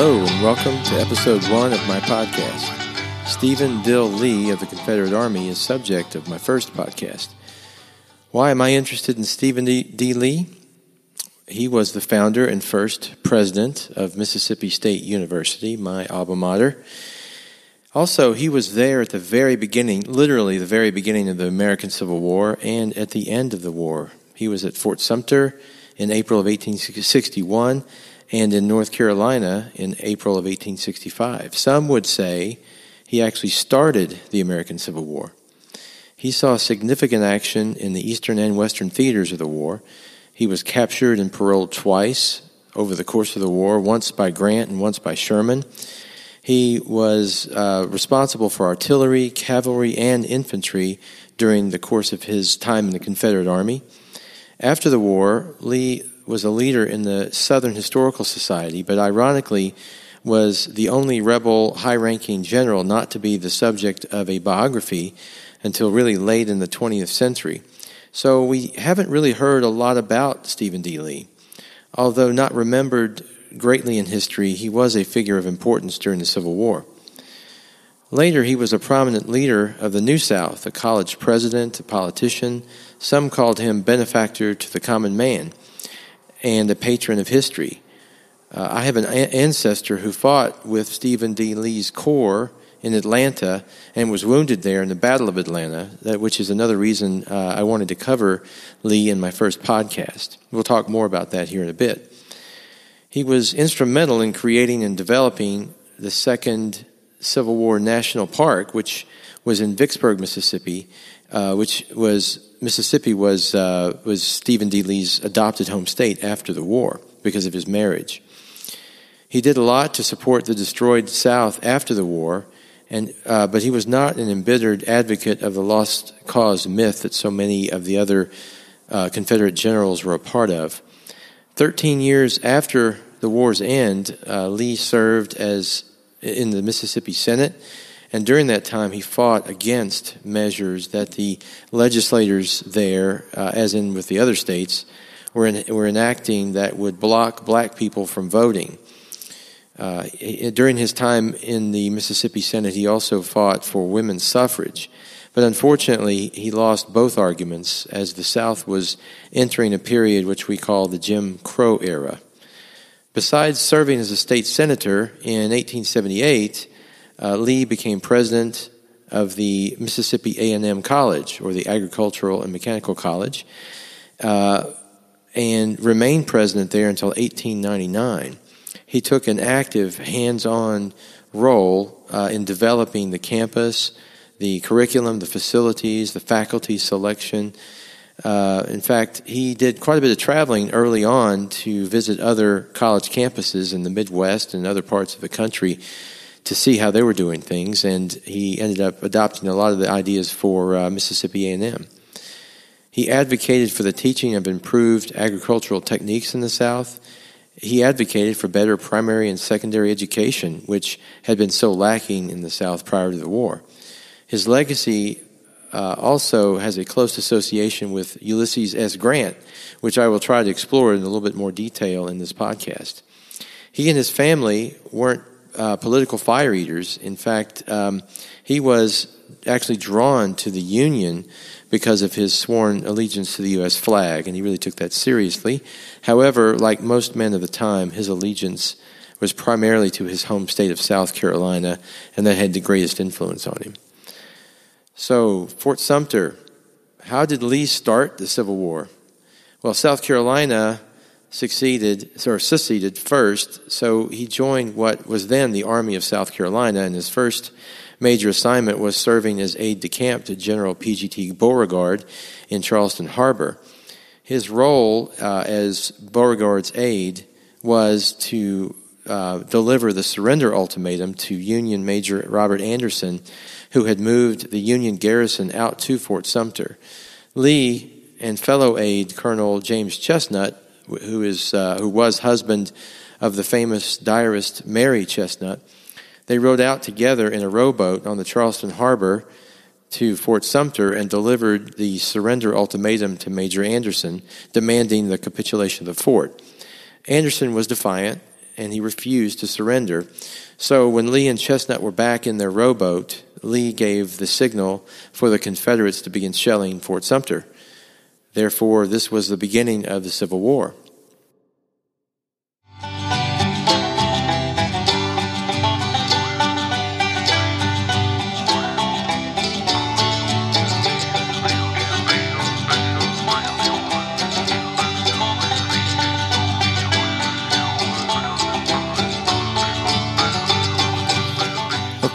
Hello, and welcome to episode one of my podcast. Stephen Dill Lee of the Confederate Army is subject of my first podcast. Why am I interested in Stephen D. D. Lee? He was the founder and first president of Mississippi State University, my alma mater. Also, he was there at the very beginning, literally the very beginning of the American Civil War, and at the end of the war. He was at Fort Sumter in April of 1861 and in North Carolina in April of 1865. Some would say he actually started the American Civil War. He saw significant action in the eastern and western theaters of the war. He was captured and paroled twice over the course of the war, once by Grant and once by Sherman. He was uh, responsible for artillery, cavalry, and infantry during the course of his time in the Confederate Army. After the war, Lee was a leader in the Southern Historical Society, but ironically was the only rebel high ranking general not to be the subject of a biography until really late in the 20th century. So we haven't really heard a lot about Stephen D. Lee. Although not remembered greatly in history, he was a figure of importance during the Civil War. Later, he was a prominent leader of the New South, a college president, a politician. Some called him benefactor to the common man and a patron of history. Uh, I have an ancestor who fought with Stephen D. Lee's corps in Atlanta and was wounded there in the Battle of Atlanta, that, which is another reason uh, I wanted to cover Lee in my first podcast. We'll talk more about that here in a bit. He was instrumental in creating and developing the second Civil War National Park, which was in Vicksburg, Mississippi, uh, which was Mississippi was uh, was Stephen D. Lee's adopted home state after the war because of his marriage. He did a lot to support the destroyed South after the war, and uh, but he was not an embittered advocate of the lost cause myth that so many of the other uh, Confederate generals were a part of. Thirteen years after the war's end, uh, Lee served as in the Mississippi Senate and during that time, he fought against measures that the legislators there, uh, as in with the other states, were, in, were enacting that would block black people from voting. Uh, during his time in the Mississippi Senate, he also fought for women's suffrage. But unfortunately, he lost both arguments as the South was entering a period which we call the Jim Crow era. Besides serving as a state senator in 1878, uh, Lee became president of the Mississippi A&M College, or the Agricultural and Mechanical College, uh, and remained president there until 1899. He took an active, hands-on role uh, in developing the campus, the curriculum, the facilities, the faculty selection. Uh, in fact, he did quite a bit of traveling early on to visit other college campuses in the Midwest and other parts of the country to see how they were doing things, and he ended up adopting a lot of the ideas for uh, Mississippi A&M. He advocated for the teaching of improved agricultural techniques in the South. He advocated for better primary and secondary education, which had been so lacking in the South prior to the war. His legacy uh, also has a close association with Ulysses S. Grant, which I will try to explore in a little bit more detail in this podcast. He and his family weren't uh, political fire eaters. In fact, um, he was actually drawn to the Union because of his sworn allegiance to the U.S. flag, and he really took that seriously. However, like most men of the time, his allegiance was primarily to his home state of South Carolina, and that had the greatest influence on him. So, Fort Sumter, how did Lee start the Civil War? Well, South Carolina succeeded or seceded first, so he joined what was then the Army of South Carolina, and his first major assignment was serving as aide de camp to General P.G.T. Beauregard in Charleston Harbor. His role uh, as Beauregard's aide was to uh, deliver the surrender ultimatum to Union Major Robert Anderson, who had moved the Union garrison out to Fort Sumter. Lee and fellow aide Colonel James Chesnut who is uh, who was husband of the famous diarist Mary Chesnut. They rowed out together in a rowboat on the Charleston Harbor to Fort Sumter and delivered the surrender ultimatum to Major Anderson, demanding the capitulation of the fort. Anderson was defiant and he refused to surrender. So when Lee and Chesnut were back in their rowboat, Lee gave the signal for the Confederates to begin shelling Fort Sumter. Therefore, this was the beginning of the Civil War.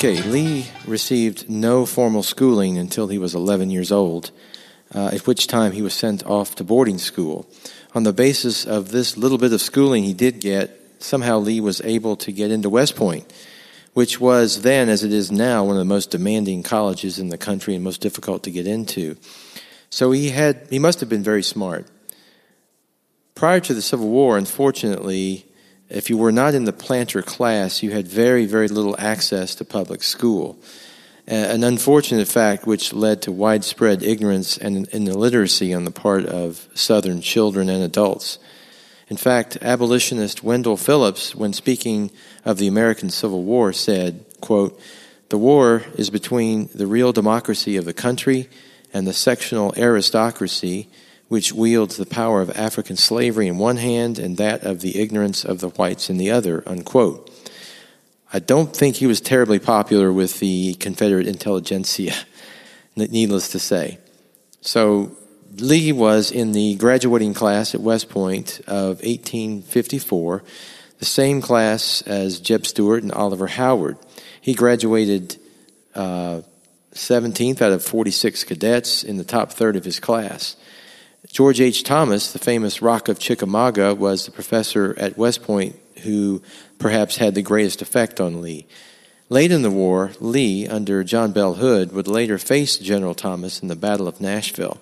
Okay, Lee received no formal schooling until he was 11 years old, uh, at which time he was sent off to boarding school. On the basis of this little bit of schooling he did get, somehow Lee was able to get into West Point, which was then, as it is now, one of the most demanding colleges in the country and most difficult to get into. So he had he must have been very smart. Prior to the Civil War, unfortunately, if you were not in the planter class, you had very, very little access to public school. An unfortunate fact which led to widespread ignorance and illiteracy on the part of Southern children and adults. In fact, abolitionist Wendell Phillips, when speaking of the American Civil War, said, quote, The war is between the real democracy of the country and the sectional aristocracy which wields the power of African slavery in one hand and that of the ignorance of the whites in the other. Unquote. I don't think he was terribly popular with the Confederate intelligentsia, needless to say. So Lee was in the graduating class at West Point of 1854, the same class as Jeb Stuart and Oliver Howard. He graduated uh, 17th out of 46 cadets in the top third of his class. George H. Thomas, the famous Rock of Chickamauga, was the professor at West Point who perhaps had the greatest effect on Lee. Late in the war, Lee, under John Bell Hood, would later face General Thomas in the Battle of Nashville.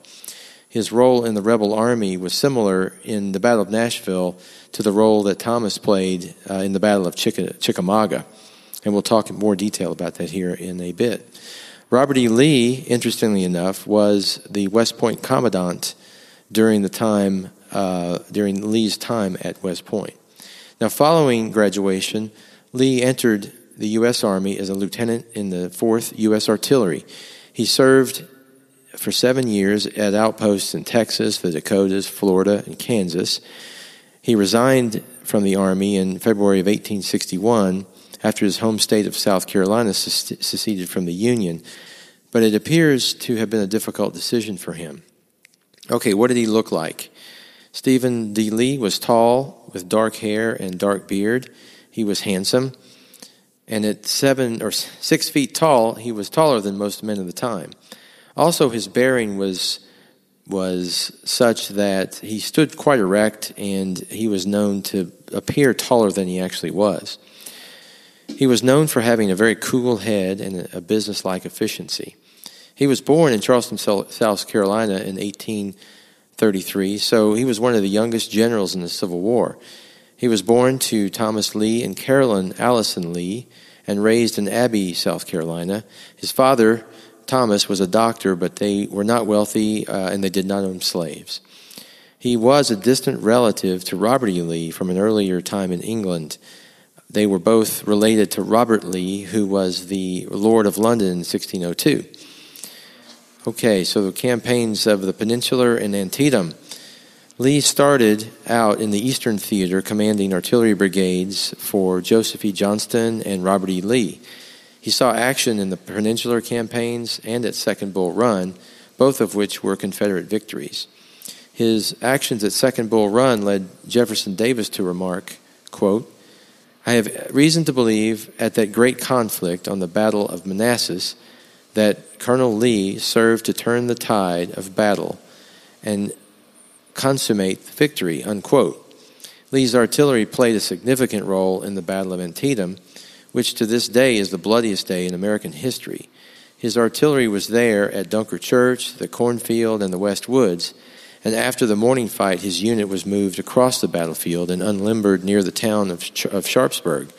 His role in the rebel army was similar in the Battle of Nashville to the role that Thomas played uh, in the Battle of Chickamauga. And we'll talk in more detail about that here in a bit. Robert E. Lee, interestingly enough, was the West Point commandant during the time uh, during Lee's time at West Point. Now, following graduation, Lee entered the U.S. Army as a lieutenant in the 4th U.S. Artillery. He served for seven years at outposts in Texas, the Dakotas, Florida, and Kansas. He resigned from the Army in February of 1861 after his home state of South Carolina seceded from the Union, but it appears to have been a difficult decision for him. Okay, what did he look like? Stephen D. Lee was tall, with dark hair and dark beard. He was handsome. And at seven or six feet tall, he was taller than most men of the time. Also, his bearing was was such that he stood quite erect and he was known to appear taller than he actually was. He was known for having a very cool head and a businesslike efficiency. He was born in Charleston, South Carolina in 1833, so he was one of the youngest generals in the Civil War. He was born to Thomas Lee and Carolyn Allison Lee and raised in Abbey, South Carolina. His father, Thomas, was a doctor, but they were not wealthy uh, and they did not own slaves. He was a distant relative to Robert E. Lee from an earlier time in England. They were both related to Robert Lee, who was the Lord of London in 1602. Okay, so the campaigns of the Peninsular and Antietam. Lee started out in the Eastern Theater commanding artillery brigades for Joseph E. Johnston and Robert E. Lee. He saw action in the Peninsular campaigns and at Second Bull Run, both of which were Confederate victories. His actions at Second Bull Run led Jefferson Davis to remark, quote, I have reason to believe at that great conflict on the Battle of Manassas that Colonel Lee served to turn the tide of battle and consummate victory, unquote. Lee's artillery played a significant role in the Battle of Antietam, which to this day is the bloodiest day in American history. His artillery was there at Dunker Church, the cornfield, and the West Woods, and after the morning fight, his unit was moved across the battlefield and unlimbered near the town of, of Sharpsburg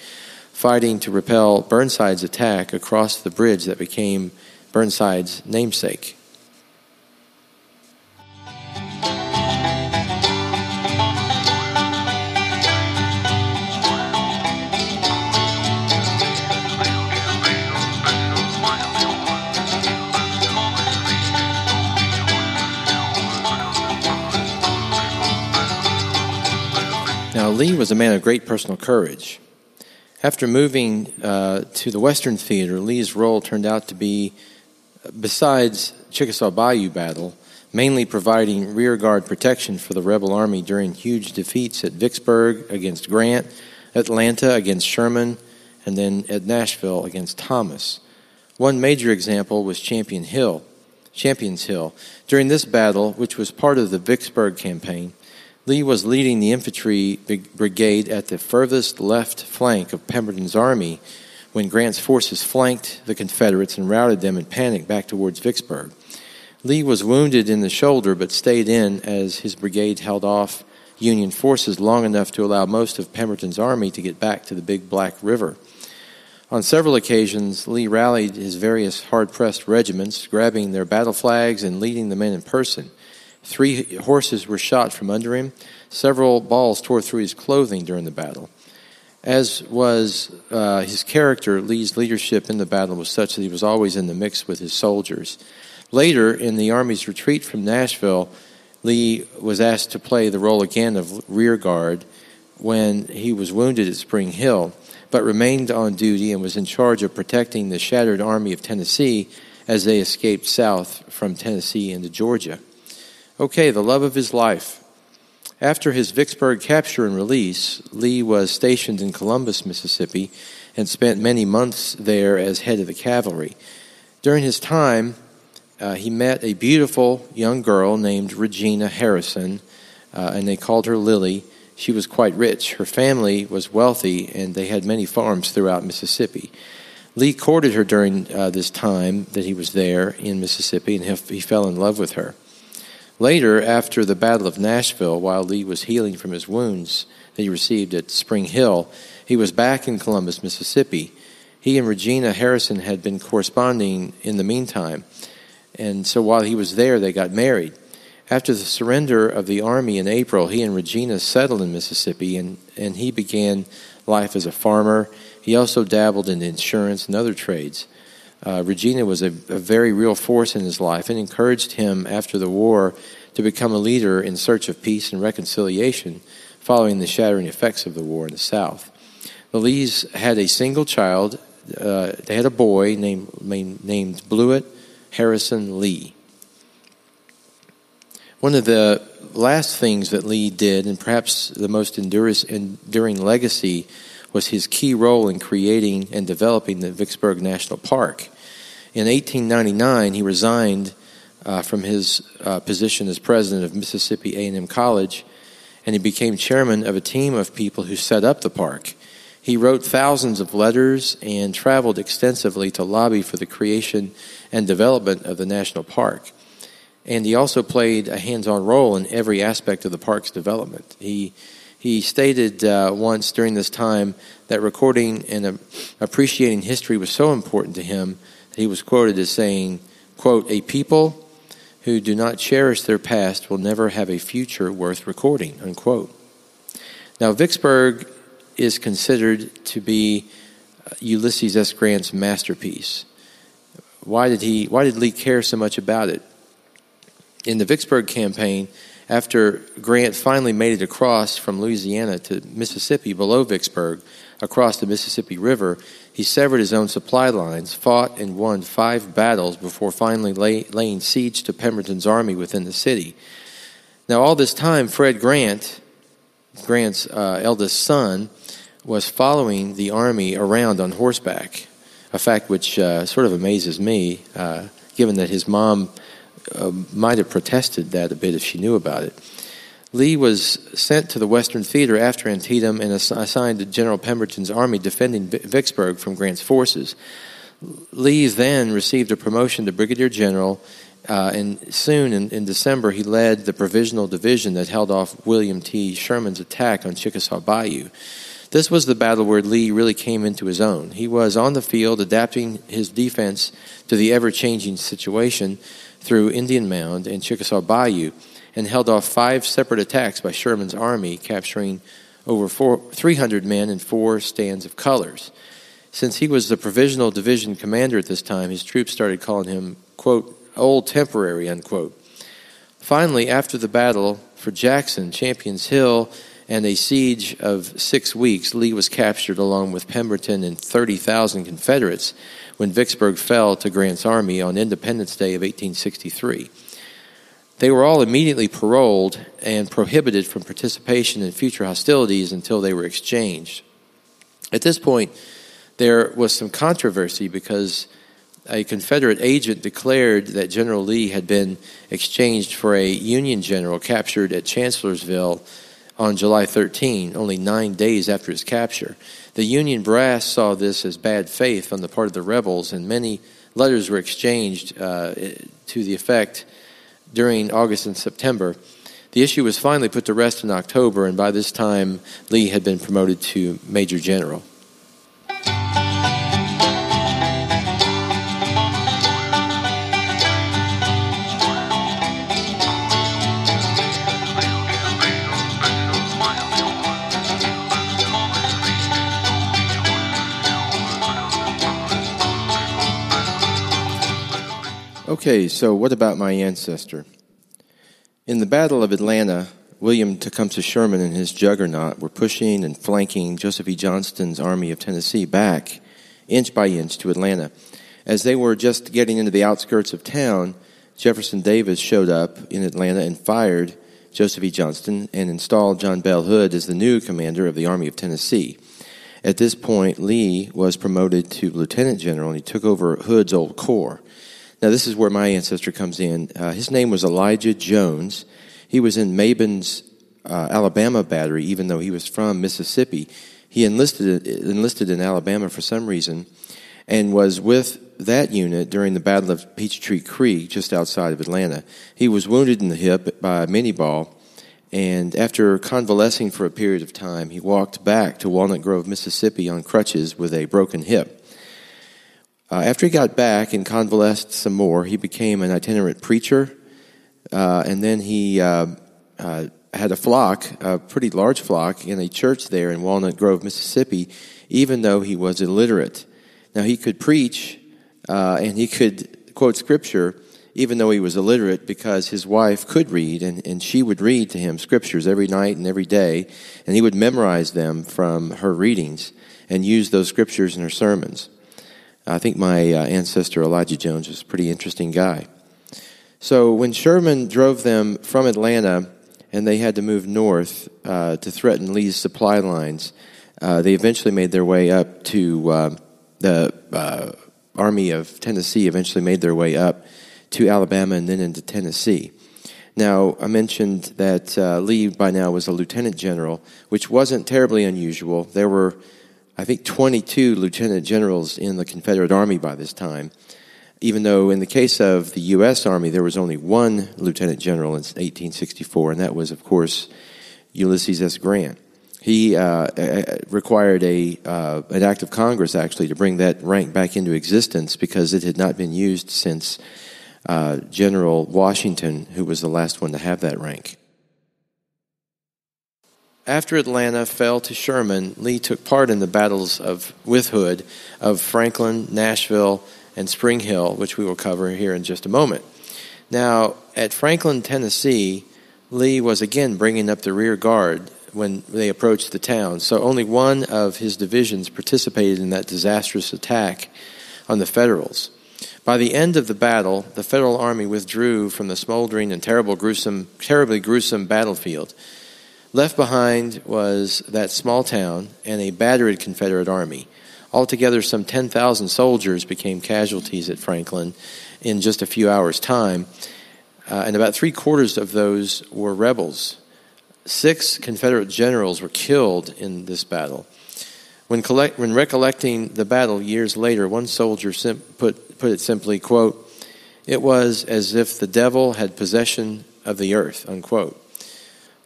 fighting to repel Burnside's attack across the bridge that became Burnside's namesake. Now, Lee was a man of great personal courage. After moving uh, to the Western Theater, Lee's role turned out to be, besides Chickasaw Bayou battle, mainly providing rearguard protection for the rebel army during huge defeats at Vicksburg against Grant, Atlanta against Sherman, and then at Nashville against Thomas. One major example was Champion Hill, Champions Hill. During this battle, which was part of the Vicksburg campaign, Lee was leading the infantry brigade at the furthest left flank of Pemberton's army when Grant's forces flanked the Confederates and routed them in panic back towards Vicksburg. Lee was wounded in the shoulder but stayed in as his brigade held off Union forces long enough to allow most of Pemberton's army to get back to the Big Black River. On several occasions, Lee rallied his various hard pressed regiments, grabbing their battle flags and leading the men in person. Three horses were shot from under him. Several balls tore through his clothing during the battle. As was uh, his character, Lee's leadership in the battle was such that he was always in the mix with his soldiers. Later, in the Army's retreat from Nashville, Lee was asked to play the role again of rear guard when he was wounded at Spring Hill, but remained on duty and was in charge of protecting the shattered Army of Tennessee as they escaped south from Tennessee into Georgia. Okay, the love of his life. After his Vicksburg capture and release, Lee was stationed in Columbus, Mississippi, and spent many months there as head of the cavalry. During his time, uh, he met a beautiful young girl named Regina Harrison, uh, and they called her Lily. She was quite rich. Her family was wealthy, and they had many farms throughout Mississippi. Lee courted her during uh, this time that he was there in Mississippi, and he, he fell in love with her. Later, after the Battle of Nashville, while Lee was healing from his wounds that he received at Spring Hill, he was back in Columbus, Mississippi. He and Regina Harrison had been corresponding in the meantime, and so while he was there, they got married. After the surrender of the army in April, he and Regina settled in Mississippi, and, and he began life as a farmer. He also dabbled in insurance and other trades. Uh, Regina was a, a, very real force in his life and encouraged him after the war to become a leader in search of peace and reconciliation following the shattering effects of the war in the South. The Lees had a single child. Uh, they had a boy named, named Blewett Harrison Lee. One of the last things that Lee did, and perhaps the most enduring legacy, was his key role in creating and developing the Vicksburg National Park. In 1899, he resigned uh, from his uh, position as president of Mississippi A&M College, and he became chairman of a team of people who set up the park. He wrote thousands of letters and traveled extensively to lobby for the creation and development of the national park. And he also played a hands-on role in every aspect of the park's development. He he stated uh, once during this time that recording and uh, appreciating history was so important to him he was quoted as saying, quote, a people who do not cherish their past will never have a future worth recording, unquote. Now, Vicksburg is considered to be uh, Ulysses S. Grant's masterpiece. Why did he? Why did Lee care so much about it? In the Vicksburg campaign, after Grant finally made it across from Louisiana to Mississippi below Vicksburg, across the Mississippi River, he severed his own supply lines, fought and won five battles before finally lay, laying siege to Pemberton's army within the city. Now, all this time, Fred Grant, Grant's uh, eldest son, was following the army around on horseback, a fact which uh, sort of amazes me, uh, given that his mom uh, might have protested that a bit if she knew about it. Lee was sent to the Western Theater after Antietam and assigned to General Pemberton's army defending Vicksburg from Grant's forces. Lee then received a promotion to brigadier general, uh, and soon in, in, December he led the provisional division that held off William T. Sherman's attack on Chickasaw Bayou. This was the battle where Lee really came into his own. He was on the field adapting his defense to the ever changing situation through Indian Mound and Chickasaw Bayou and held off five separate attacks by Sherman's army, capturing over four, 300 men and four stands of colors. Since he was the provisional division commander at this time, his troops started calling him, quote, old temporary, unquote. Finally, after the battle for Jackson, Champions Hill, and a siege of six weeks, Lee was captured along with Pemberton and 30,000 Confederates when Vicksburg fell to Grant's army on Independence Day of 1863. They were all immediately paroled and prohibited from participation in future hostilities until they were exchanged. At this point, there was some controversy because a Confederate agent declared that General Lee had been exchanged for a Union general captured at Chancellorsville on July 13, only nine days after his capture. The Union brass saw this as bad faith on the part of the rebels, and many letters were exchanged uh, to the effect during August and September. The issue was finally put to rest in October, and by this time, Lee had been promoted to Major General. Okay, so what about my ancestor? In the Battle of Atlanta, William Tecumseh Sherman and his juggernaut were pushing and flanking Joseph E. Johnston's Army of Tennessee back, inch by inch, to Atlanta. As they were just getting into the outskirts of town, Jefferson Davis showed up in Atlanta and fired Joseph E. Johnston and installed John Bell Hood as the new commander of the Army of Tennessee. At this point, Lee was promoted to lieutenant general and he took over Hood's old corps. Now, this is where my ancestor comes in. Uh, his name was Elijah Jones. He was in Mabon's uh, Alabama battery, even though he was from Mississippi. He enlisted, enlisted in Alabama for some reason and was with that unit during the Battle of Peachtree Creek, just outside of Atlanta. He was wounded in the hip by a Minié ball, and after convalescing for a period of time, he walked back to Walnut Grove, Mississippi on crutches with a broken hip. Uh, after he got back and convalesced some more, he became an itinerant preacher, uh, and then he uh, uh, had a flock, a pretty large flock, in a church there in Walnut Grove, Mississippi, even though he was illiterate. Now, he could preach uh, and he could quote scripture, even though he was illiterate, because his wife could read, and, and she would read to him scriptures every night and every day, and he would memorize them from her readings and use those scriptures in her sermons. I think my uh, ancestor Elijah Jones was a pretty interesting guy. So when Sherman drove them from Atlanta and they had to move north uh, to threaten Lee's supply lines, uh, they eventually made their way up to uh, the uh, Army of Tennessee, eventually made their way up to Alabama and then into Tennessee. Now, I mentioned that uh, Lee by now was a lieutenant general, which wasn't terribly unusual. There were I think, 22 lieutenant generals in the Confederate Army by this time, even though in the case of the U.S. Army, there was only one lieutenant general in 1864, and that was, of course, Ulysses S. Grant. He uh, required a, uh, an act of Congress, actually, to bring that rank back into existence because it had not been used since uh, General Washington, who was the last one to have that rank. After Atlanta fell to Sherman, Lee took part in the battles of with Hood of Franklin, Nashville, and Spring Hill, which we will cover here in just a moment. Now, at Franklin, Tennessee, Lee was again bringing up the rear guard when they approached the town. So only one of his divisions participated in that disastrous attack on the Federals. By the end of the battle, the Federal army withdrew from the smoldering and terrible, gruesome, terribly gruesome battlefield. Left behind was that small town and a battered Confederate army. Altogether, some 10,000 soldiers became casualties at Franklin in just a few hours' time, uh, and about three quarters of those were rebels. Six Confederate generals were killed in this battle. When, collect, when recollecting the battle years later, one soldier sim- put, put it simply, quote, it was as if the devil had possession of the earth, unquote.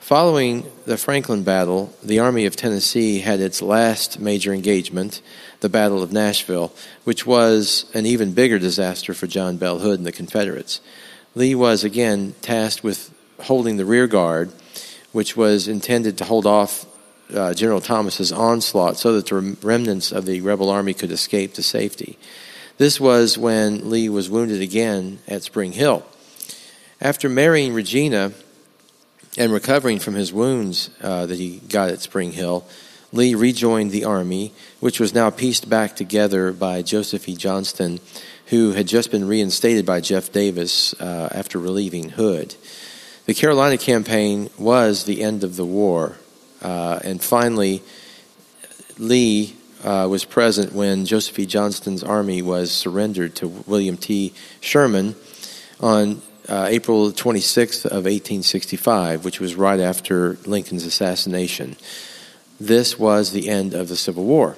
Following the Franklin battle, the Army of Tennessee had its last major engagement, the Battle of Nashville, which was an even bigger disaster for John Bell Hood and the Confederates. Lee was again tasked with holding the rear guard, which was intended to hold off uh, General Thomas's onslaught so that the remnants of the rebel army could escape to safety. This was when Lee was wounded again at Spring Hill. After marrying Regina, and recovering from his wounds uh, that he got at Spring Hill, Lee rejoined the Army, which was now pieced back together by Joseph E. Johnston, who had just been reinstated by Jeff Davis uh, after relieving Hood. The Carolina campaign was the end of the war, uh, and finally, Lee uh, was present when Joseph E. Johnston's army was surrendered to William T. Sherman on uh, April 26th of 1865, which was right after Lincoln's assassination. This was the end of the Civil War.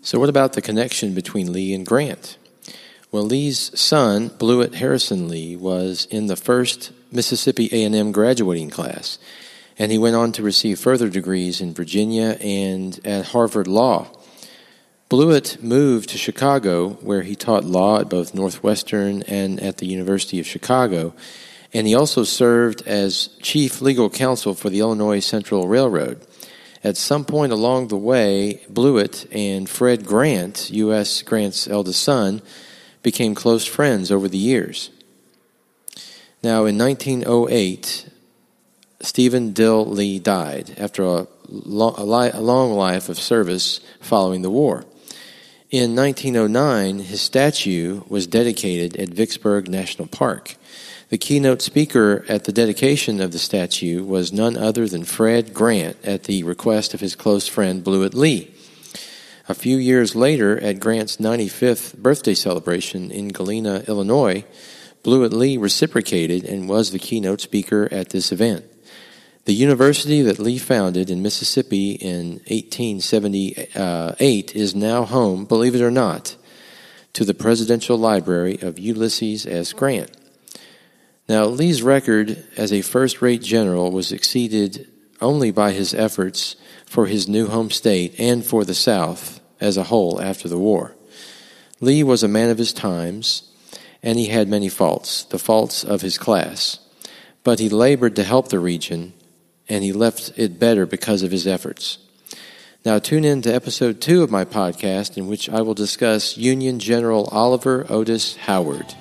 So, what about the connection between Lee and Grant? Well, Lee's son, Blewett Harrison Lee, was in the first Mississippi A&M graduating class, and he went on to receive further degrees in Virginia and at Harvard Law. Blewett moved to Chicago, where he taught law at both Northwestern and at the University of Chicago, and he also served as chief legal counsel for the Illinois Central Railroad. At some point along the way, Blewett and Fred Grant, U.S. Grant's eldest son, became close friends over the years. Now, in 1908, Stephen Dill Lee died after a, long, life of service following the war. In 1909, his statue was dedicated at Vicksburg National Park. The keynote speaker at the dedication of the statue was none other than Fred Grant at the request of his close friend Blewett Lee. A few years later, at Grant's 95th birthday celebration in Galena, Illinois, Blewett Lee reciprocated and was the keynote speaker at this event. The university that Lee founded in Mississippi in 1878 is now home, believe it or not, to the Presidential Library of Ulysses S. Grant. Now, Lee's record as a first rate general was exceeded only by his efforts for his new home state and for the South as a whole after the war. Lee was a man of his times, and he had many faults, the faults of his class. But he labored to help the region and he left it better because of his efforts. Now, tune in to episode two of my podcast, in which I will discuss Union General Oliver Otis Howard.